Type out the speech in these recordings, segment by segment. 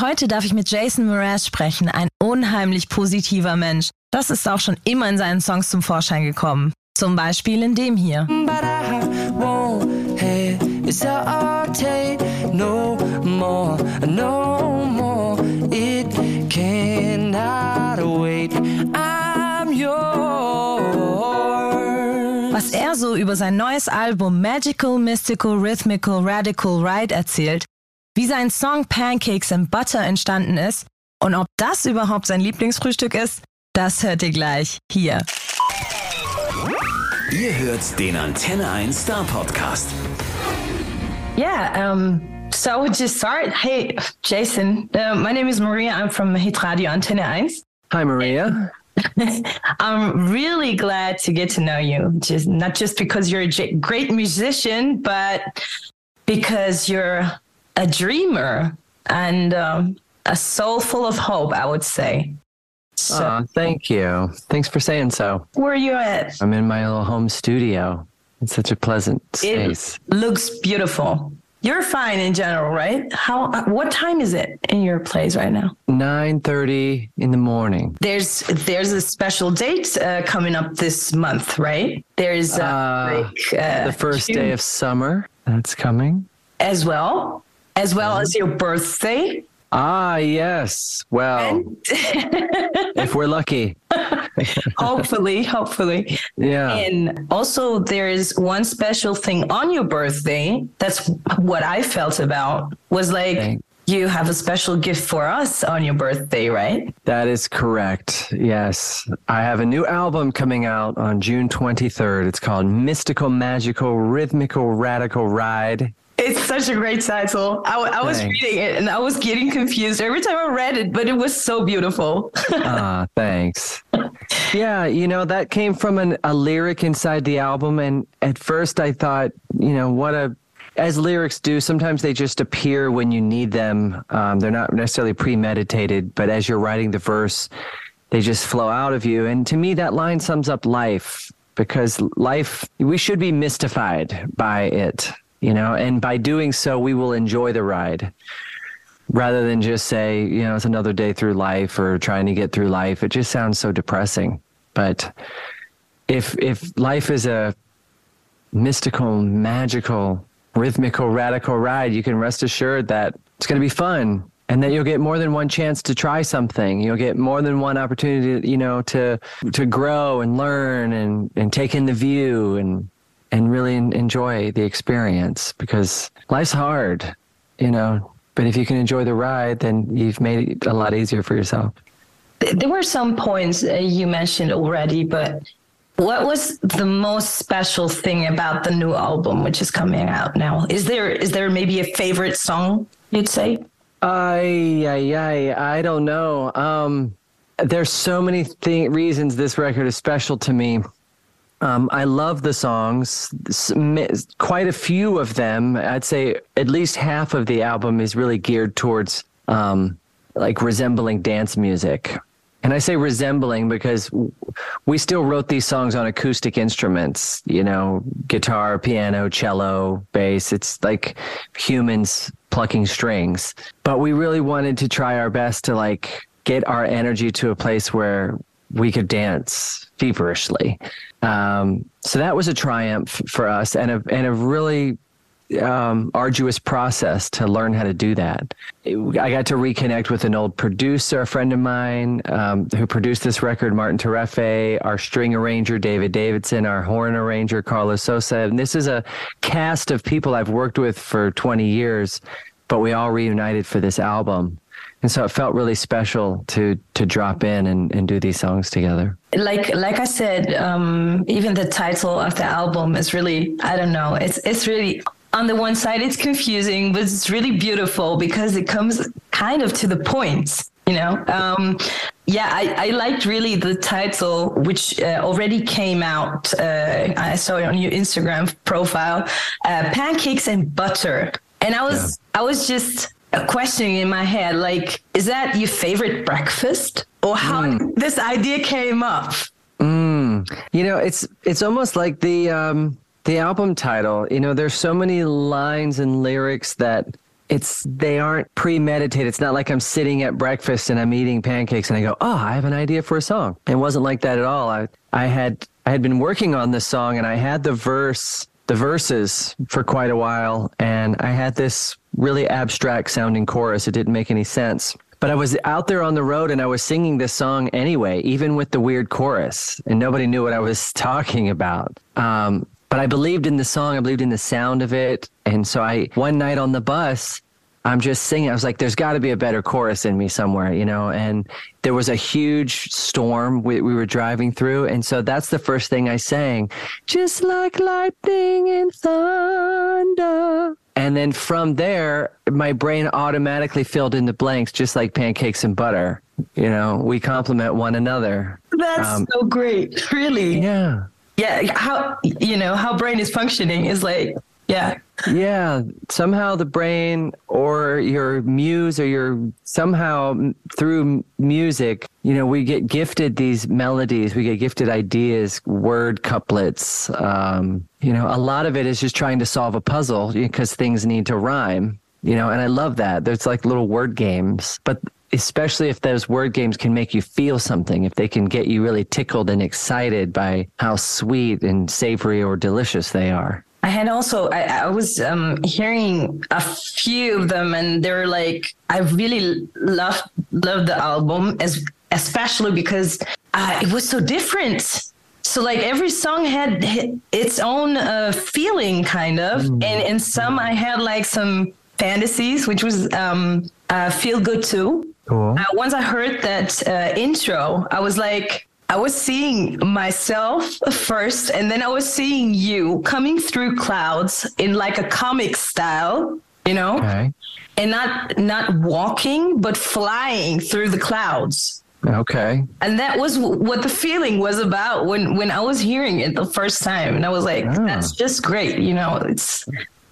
Heute darf ich mit Jason Mraz sprechen, ein unheimlich positiver Mensch. Das ist auch schon immer in seinen Songs zum Vorschein gekommen. Zum Beispiel in dem hier. Was er so über sein neues Album Magical, Mystical, Rhythmical, Radical Ride erzählt, wie sein Song Pancakes and Butter entstanden ist und ob das überhaupt sein Lieblingsfrühstück ist, das hört ihr gleich hier. Ihr hört den Antenne 1 Star Podcast. Yeah, um, so just start. Hey, Jason, uh, my name is Maria. I'm from Hit Radio Antenne 1. Hi, Maria. I'm really glad to get to know you. Just not just because you're a great musician, but because you're a dreamer and um, a soul full of hope, I would say. So, uh, thank you. Thanks for saying so. Where are you at? I'm in my little home studio. It's such a pleasant space. It looks beautiful. You're fine in general, right? How? What time is it in your place right now? Nine thirty in the morning. There's there's a special date uh, coming up this month, right? There's uh, uh, like, uh, the first June. day of summer. That's coming as well as well as your birthday. Ah, yes. Well, if we're lucky. hopefully, hopefully. Yeah. And also, there is one special thing on your birthday. That's what I felt about was like, Thanks. you have a special gift for us on your birthday, right? That is correct. Yes. I have a new album coming out on June 23rd. It's called Mystical, Magical, Rhythmical, Radical Ride. It's such a great title. I, I was reading it and I was getting confused every time I read it, but it was so beautiful. ah, thanks. Yeah, you know, that came from an, a lyric inside the album. And at first I thought, you know, what a, as lyrics do, sometimes they just appear when you need them. Um, they're not necessarily premeditated, but as you're writing the verse, they just flow out of you. And to me, that line sums up life because life, we should be mystified by it you know, and by doing so, we will enjoy the ride rather than just say, you know, it's another day through life or trying to get through life. It just sounds so depressing. But if if life is a mystical, magical, rhythmical, radical ride, you can rest assured that it's going to be fun and that you'll get more than one chance to try something. You'll get more than one opportunity, you know, to to grow and learn and and take in the view and and really enjoy the experience because life's hard, you know. But if you can enjoy the ride, then you've made it a lot easier for yourself. There were some points uh, you mentioned already, but what was the most special thing about the new album, which is coming out now? Is there is there maybe a favorite song you'd say? I I I, I don't know. Um, there's so many th- reasons this record is special to me. Um, I love the songs. Quite a few of them, I'd say at least half of the album is really geared towards um, like resembling dance music. And I say resembling because we still wrote these songs on acoustic instruments, you know, guitar, piano, cello, bass. It's like humans plucking strings. But we really wanted to try our best to like get our energy to a place where we could dance feverishly. Um, so that was a triumph for us and a, and a really um, arduous process to learn how to do that. I got to reconnect with an old producer, a friend of mine um, who produced this record, Martin Terefe, our string arranger, David Davidson, our horn arranger, Carlos Sosa. And this is a cast of people I've worked with for 20 years, but we all reunited for this album and so it felt really special to to drop in and, and do these songs together. Like like i said um, even the title of the album is really i don't know it's it's really on the one side it's confusing but it's really beautiful because it comes kind of to the point you know? Um, yeah I, I liked really the title which uh, already came out uh, i saw it on your instagram profile uh, pancakes and butter. And i was yeah. i was just a question in my head like is that your favorite breakfast or how mm. this idea came up mm. you know it's it's almost like the um the album title you know there's so many lines and lyrics that it's they aren't premeditated. It's not like I'm sitting at breakfast and I'm eating pancakes and I go, "Oh, I have an idea for a song." It wasn't like that at all. I I had I had been working on this song and I had the verse the verses for quite a while and I had this really abstract sounding chorus. It didn't make any sense. But I was out there on the road and I was singing this song anyway, even with the weird chorus, and nobody knew what I was talking about. Um, but I believed in the song. I believed in the sound of it. And so I, one night on the bus, I'm just singing. I was like, there's got to be a better chorus in me somewhere, you know? And there was a huge storm we, we were driving through. And so that's the first thing I sang, just like lightning and thunder. And then from there, my brain automatically filled in the blanks, just like pancakes and butter. You know, we complement one another. That's um, so great. Really? Yeah yeah how you know how brain is functioning is like yeah. Yeah. Somehow the brain or your muse or your somehow through music you know we get gifted these melodies. We get gifted ideas word couplets um, you know a lot of it is just trying to solve a puzzle because things need to rhyme you know and i love that. There's like little word games but especially if those word games can make you feel something, if they can get you really tickled and excited by how sweet and savory or delicious they are. I had also I, I was um, hearing a few of them, and they're like I really love love the album as especially because uh, it was so different. So like every song had its own uh, feeling, kind of, mm. and in some I had like some fantasies, which was um, uh, feel good too. Cool. Uh, once I heard that uh, intro, I was like, I was seeing myself first, and then I was seeing you coming through clouds in like a comic style, you know, okay. and not not walking but flying through the clouds. Okay. And that was what the feeling was about when when I was hearing it the first time, and I was like, oh. "That's just great," you know. It's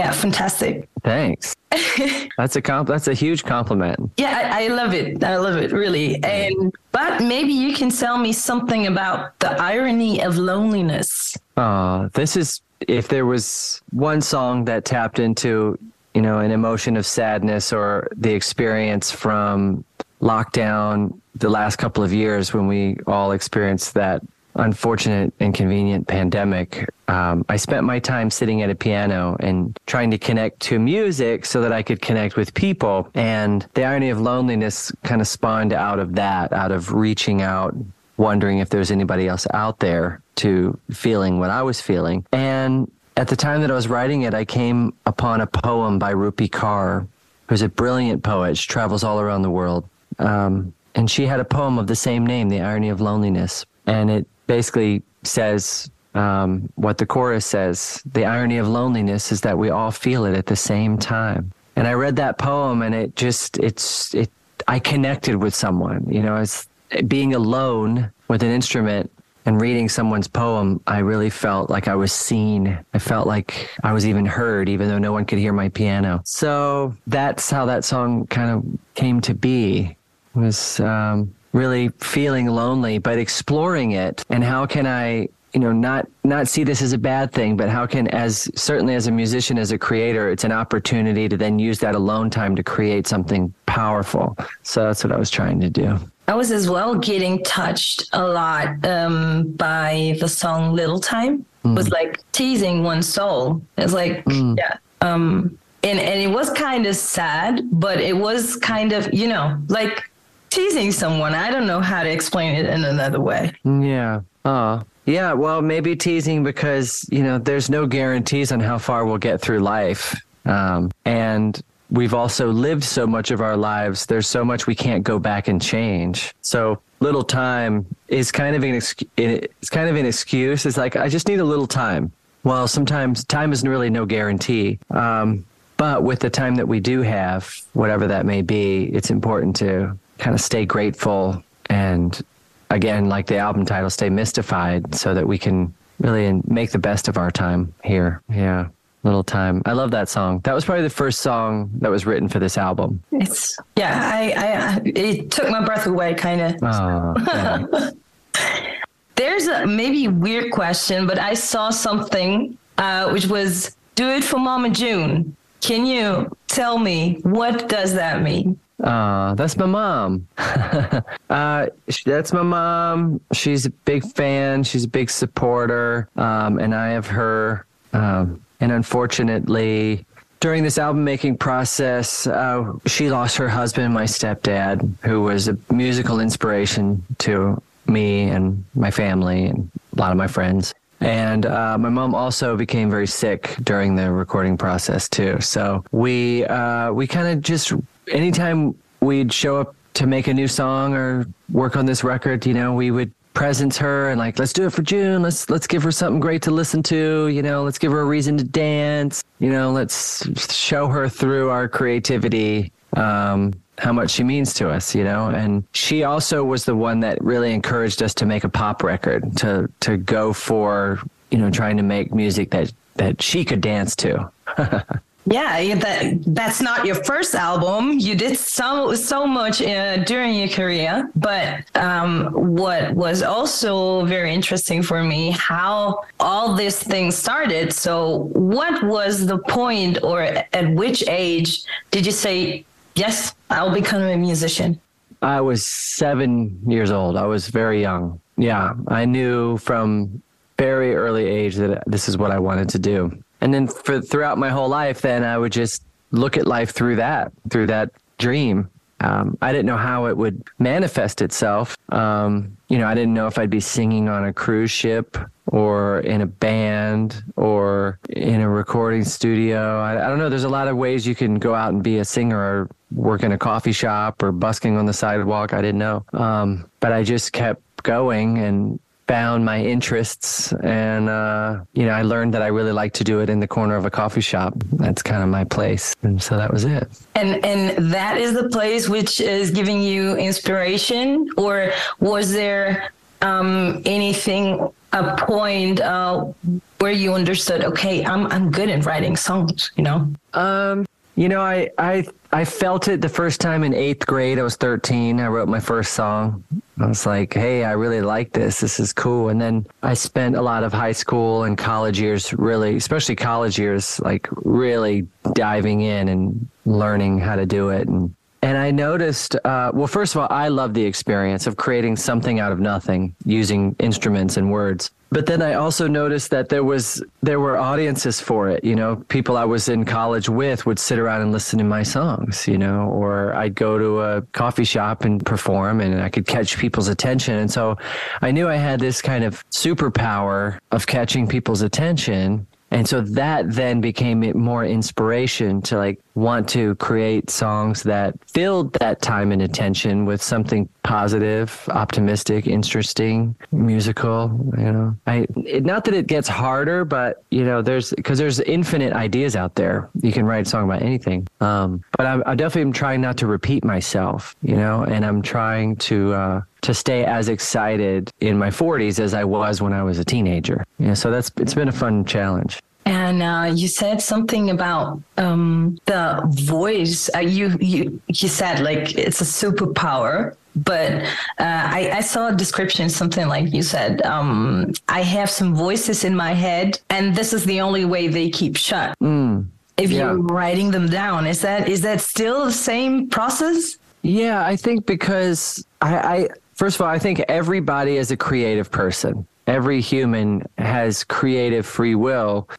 yeah, fantastic. Thanks. that's a comp. That's a huge compliment. Yeah, I, I, love it. I love it really. And but maybe you can tell me something about the irony of loneliness. Uh, this is if there was one song that tapped into you know an emotion of sadness or the experience from lockdown the last couple of years when we all experienced that unfortunate and convenient pandemic, um, I spent my time sitting at a piano and trying to connect to music so that I could connect with people. And the irony of loneliness kind of spawned out of that, out of reaching out, wondering if there's anybody else out there to feeling what I was feeling. And at the time that I was writing it, I came upon a poem by Rupi Kaur, who's a brilliant poet. She travels all around the world. Um, and she had a poem of the same name, The Irony of Loneliness. And it basically says um, what the chorus says the irony of loneliness is that we all feel it at the same time. And i read that poem and it just it's it i connected with someone you know as being alone with an instrument and reading someone's poem i really felt like i was seen. I felt like i was even heard even though no one could hear my piano. So that's how that song kind of came to be. It was um, really feeling lonely, but exploring it. And how can I you know not not see this as a bad thing but how can as certainly as a musician as a creator it's an opportunity to then use that alone time to create something powerful. So that's what i was trying to do. I was as well getting touched a lot um, by the song little time. Mm. was like teasing one's soul. It's like mm. yeah um and and it was kind of sad but it was kind of you know like teasing someone. I don't know how to explain it in another way. Yeah. Oh. Yeah, well, maybe teasing because, you know, there's no guarantees on how far we'll get through life. Um, and we've also lived so much of our lives. There's so much we can't go back and change. So little time is kind of an excuse. it's kind of an excuse. It's like I just need a little time. Well, sometimes time isn't really no guarantee. Um, but with the time that we do have, whatever that may be, it's important to kind of stay grateful and again, like the album title, stay mystified so that we can really make the best of our time here. Yeah. Little time. I love that song. That was probably the first song that was written for this album. It's yeah. I, I it took my breath away, kind of. Oh, There's a maybe weird question, but I saw something uh, which was "Do it for Mama June." Can you tell me what does that mean? Uh, that's my mom. uh, that's my mom. She's a big fan. She's a big supporter. Um, and I have her. Um, and unfortunately, during this album making process, uh, she lost her husband, my stepdad, who was a musical inspiration to me and my family and a lot of my friends. And uh, my mom also became very sick during the recording process too. So we uh, we kind of just anytime we'd show up to make a new song or work on this record, you know, we would presence her and like let's do it for June. Let's let's give her something great to listen to. You know, let's give her a reason to dance. You know, let's show her through our creativity. Um, how much she means to us, you know. And she also was the one that really encouraged us to make a pop record, to to go for, you know, trying to make music that that she could dance to. Yeah, that that's not your first album. You did so so much uh, during your career, but um, what was also very interesting for me how all these things started. So, what was the point, or at which age did you say, "Yes, I'll become a musician"? I was seven years old. I was very young. Yeah, I knew from very early age that this is what I wanted to do and then for throughout my whole life, then I would just look at life through that, through that dream. Um, I didn't know how it would manifest itself. Um, you know, I didn't know if I'd be singing on a cruise ship or in a band or in a recording studio. I, I, don't know. There's a lot of ways you can go out and be a singer or work in a coffee shop or busking on the sidewalk. I didn't know. Um, but I just kept going and found my interests and uh, you know i learned that i really like to do it in the corner of a coffee shop. That's kind of my place. And so that was it. And and that is the place which is giving you inspiration? Or was there um, anything a point uh, where you understood okay i'm i'm good at writing songs you know? Um you know i i I felt it the first time in eighth grade. I was 13. I wrote my first song. I was like, hey, I really like this. This is cool. And then I spent a lot of high school and college years really, especially college years, like really diving in and learning how to do it. And, and I noticed, uh, well, first of all, I love the experience of creating something out of nothing using instruments and words but then I also noticed that there was there were audiences for it. You know, people I was in college with would sit around and listen to my songs. You know, or I'd go to a coffee shop and perform, and I could catch people's attention. And so, I knew I had this kind of superpower of catching people's attention and so that then became more inspiration to like want to create songs that filled that time and attention with something positive, optimistic, interesting, musical, you know. I it, not that it gets harder, but you know, there's cuz there's infinite ideas out there. You can write a song about anything. Um, but I'm, I definitely am trying not to repeat myself, you know, and I'm trying to uh, to stay as excited in my 40s as I was when I was a teenager. Yeah, so that's it's been a fun challenge. And uh, you said something about um, the voice. Uh, you you you said like it's a superpower, but uh, I, I, saw a description something like you said um, I have some voices in my head, and this is the only way they keep shut. Mm, if yeah. you're writing them down, is that is that still the same process? Yeah, I think because I, I first of all, I think everybody is a creative person. Every human has creative free will.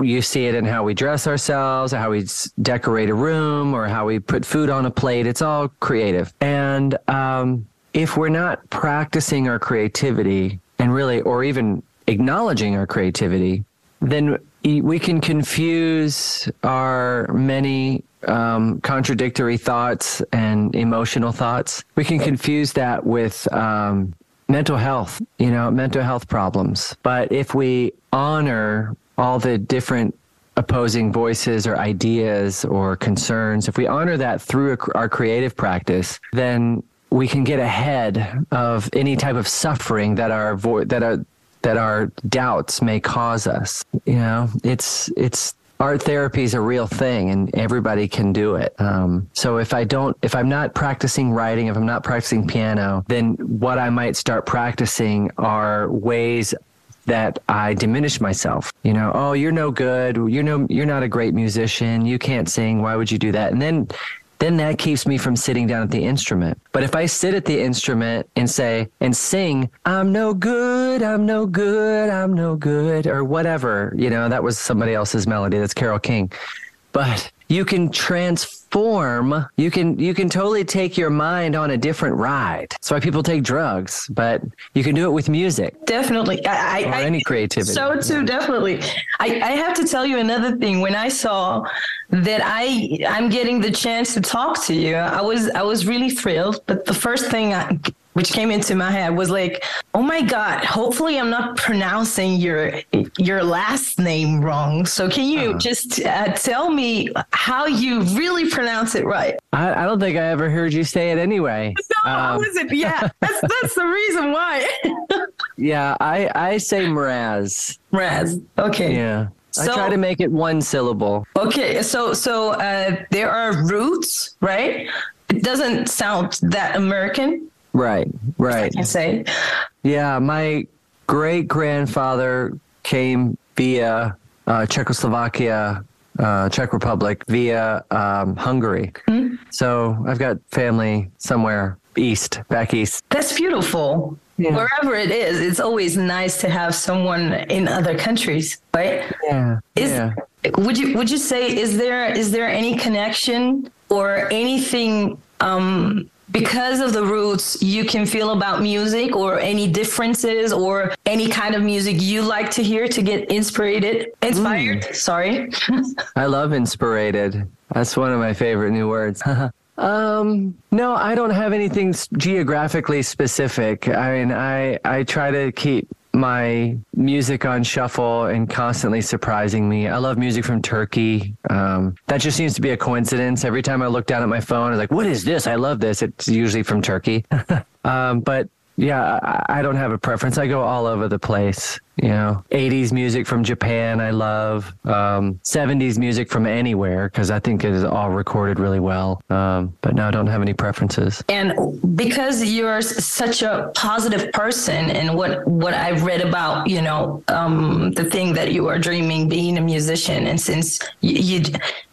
You see it in how we dress ourselves, how we decorate a room, or how we put food on a plate. It's all creative. And um, if we're not practicing our creativity and really, or even acknowledging our creativity, then we can confuse our many um, contradictory thoughts and emotional thoughts. We can confuse that with um, mental health, you know, mental health problems. But if we honor all the different opposing voices or ideas or concerns, if we honor that through our creative practice, then we can get ahead of any type of suffering that our vo- that our that our doubts may cause us. You know, it's it's art therapy is a real thing and everybody can do it. Um, so if I don't, if I'm not practicing writing, if I'm not practicing piano, then what I might start practicing are ways that I diminish myself. You know, oh, you're no good. You're no, you're not a great musician. You can't sing. Why would you do that? And then, then that keeps me from sitting down at the instrument. But if I sit at the instrument and say and sing, I'm no good, I'm no good, I'm no good, or whatever, you know, that was somebody else's melody. That's Carole King. But you can transform you can you can totally take your mind on a different ride. That's why people take drugs but you can do it with music. Definitely. I, or I any creativity. So too definitely. I, I have to tell you another thing. When i saw that i i'm getting the chance to talk to you i was i was really thrilled but the first thing I, which came into my head was like, oh my God, hopefully I'm not pronouncing your your last name wrong. So can you uh-huh. just uh, tell me how you really pronounce it right? I, I, don't think I ever heard you say it anyway. No, um, I wasn't. Yeah, that's that's the reason why. yeah, I I say Mraz. Mraz. Okay. Yeah. So, I try to make it one syllable. Okay, so so uh, there are roots, right? It doesn't sound that American. Right, right. I can say. Yeah, my great grandfather came via uh, Czechoslovakia, uh, Czech Republic, via um, Hungary. Mm-hmm. So I've got family somewhere east, back east. That's beautiful. Yeah. Wherever it is, it's always nice to have someone in other countries, right? Yeah. Is, yeah. Would you would you say is there is there any connection or anything um, because of the roots you can feel about music or any differences or any kind of music you like to hear to get inspired inspired mm. sorry. I love inspired that's one of my favorite new words. Um no i don't have anything geographically specific. I mean i i try to keep my music on shuffle and constantly surprising me. I love music from Turkey. Um, that just seems to be a coincidence. Every time I look down at my phone, I'm like, what is this? I love this. It's usually from Turkey. um, but yeah, I, don't have a preference. I go all over the place. You know, 80s music from Japan, I love. Um, 70s music from anywhere because I think it is all recorded really well. Um, but no, I don't have any preferences. And because you're such a positive person, and what what I've read about, you know, um, the thing that you are dreaming being a musician, and since you you,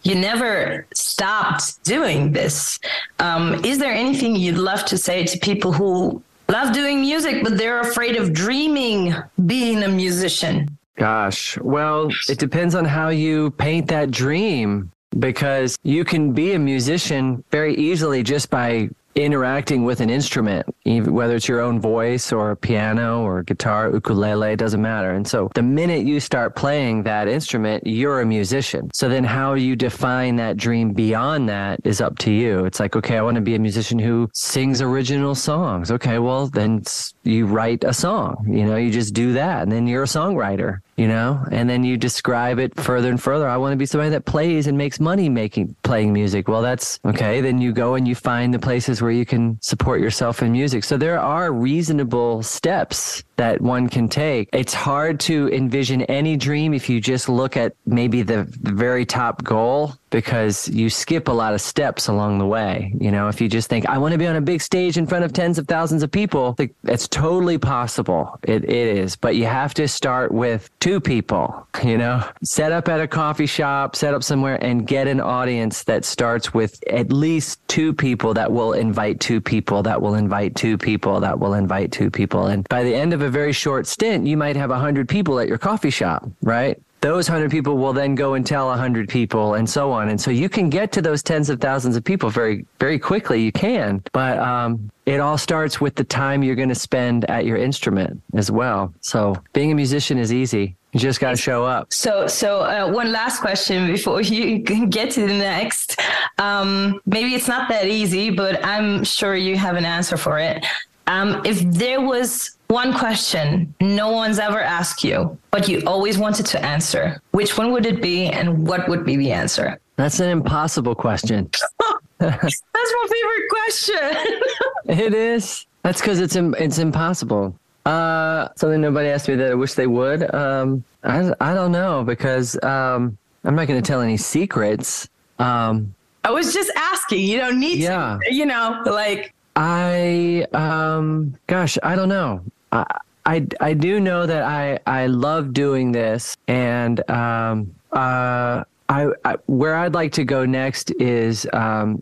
you never stopped doing this, um, is there anything you'd love to say to people who love doing music, but they're afraid of dreaming being a musician? Gosh, well, it depends on how you paint that dream because you can be a musician very easily just by interacting with an instrument, whether it's your own voice or a piano or guitar, ukulele, doesn't matter. And so the minute you start playing that instrument, you're a musician. So then how you define that dream beyond that is up to you. It's like, okay, I want to be a musician who sings original songs. Okay, well, then you write a song, you know, you just do that and then you're a songwriter you know and then you describe it further and further. I want to be somebody that plays and makes money making playing music. Well that's okay then you go and you find the places where you can support yourself in music. So there are reasonable steps that one can take it's hard to envision any dream if you just look at maybe the, the very top goal because you skip a lot of steps along the way. You know, if you just think, I want to be on a big stage in front of tens of thousands of people, it's totally possible. It, it is. But you have to start with two people, you know, set up at a coffee shop, set up somewhere and get an audience that starts with at least two people that will invite two people, that will invite two people, that will invite two people. And by the end of a very short stint, you might have a hundred people at your coffee shop, right? those 100 people will then go and tell 100 people and so on and so you can get to those tens of thousands of people very very quickly you can but um, it all starts with the time you're going to spend at your instrument as well so being a musician is easy you just got to show up. So, so uh, one last question before you get to the next. Um, maybe it's not that easy, but I'm sure you have an answer for it. Um, if there was one question no one's ever asked you, but you always wanted to answer, which one would it be and what would be the answer? That's an impossible question. That's my favorite question. it is. That's because it's it's impossible. Uh, something nobody asked me that I wish they would. Um, I, I don't know because um, I'm not going to tell any secrets. Um, I was just asking. You don't need yeah. to. You know, like I um, gosh, I don't know. I, I do know that I I love doing this, and um uh. I, I, where I'd like to go next is um,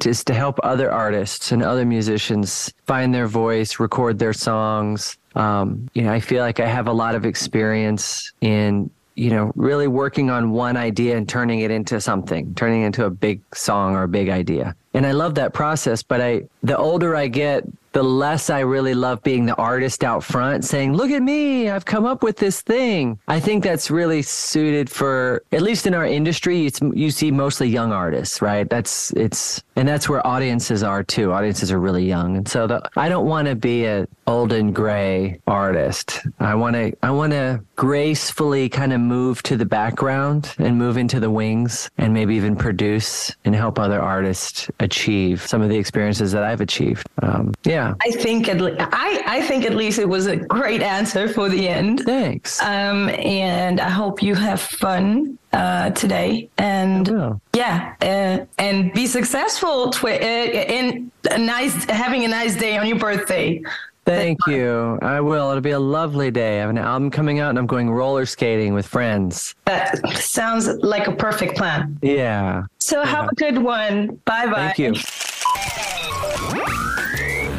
just to help other artists and other musicians find their voice, record their songs. Um, you know, I feel like I have a lot of experience in you know really working on one idea and turning it into something, turning it into a big song or a big idea. And I love that process. But I, the older I get, the less I really love being the artist out front saying, look at me, I've come up with this thing. I think that's really suited for, at least in our industry, it's, you see mostly young artists, right? That's, it's, and that's where audiences are too. Audiences are really young. And so the, I don't want to be a old and gray artist. I want to, I want to gracefully kind of move to the background and move into the wings and maybe even produce and help other artists achieve some of the experiences that I've achieved. Um, yeah. I think at le- I, I think at least it was a great answer for the end. Thanks. Um, and I hope you have fun uh, today and yeah, uh, and be successful twi- uh, in a nice having a nice day on your birthday. Thank you. I will. It'll be a lovely day. I have an album coming out and I'm going roller skating with friends. That sounds like a perfect plan. Yeah. So yeah. have a good one. Bye bye. Thank you.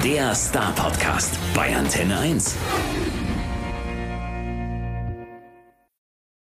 Der Star Podcast bei Antenne 1.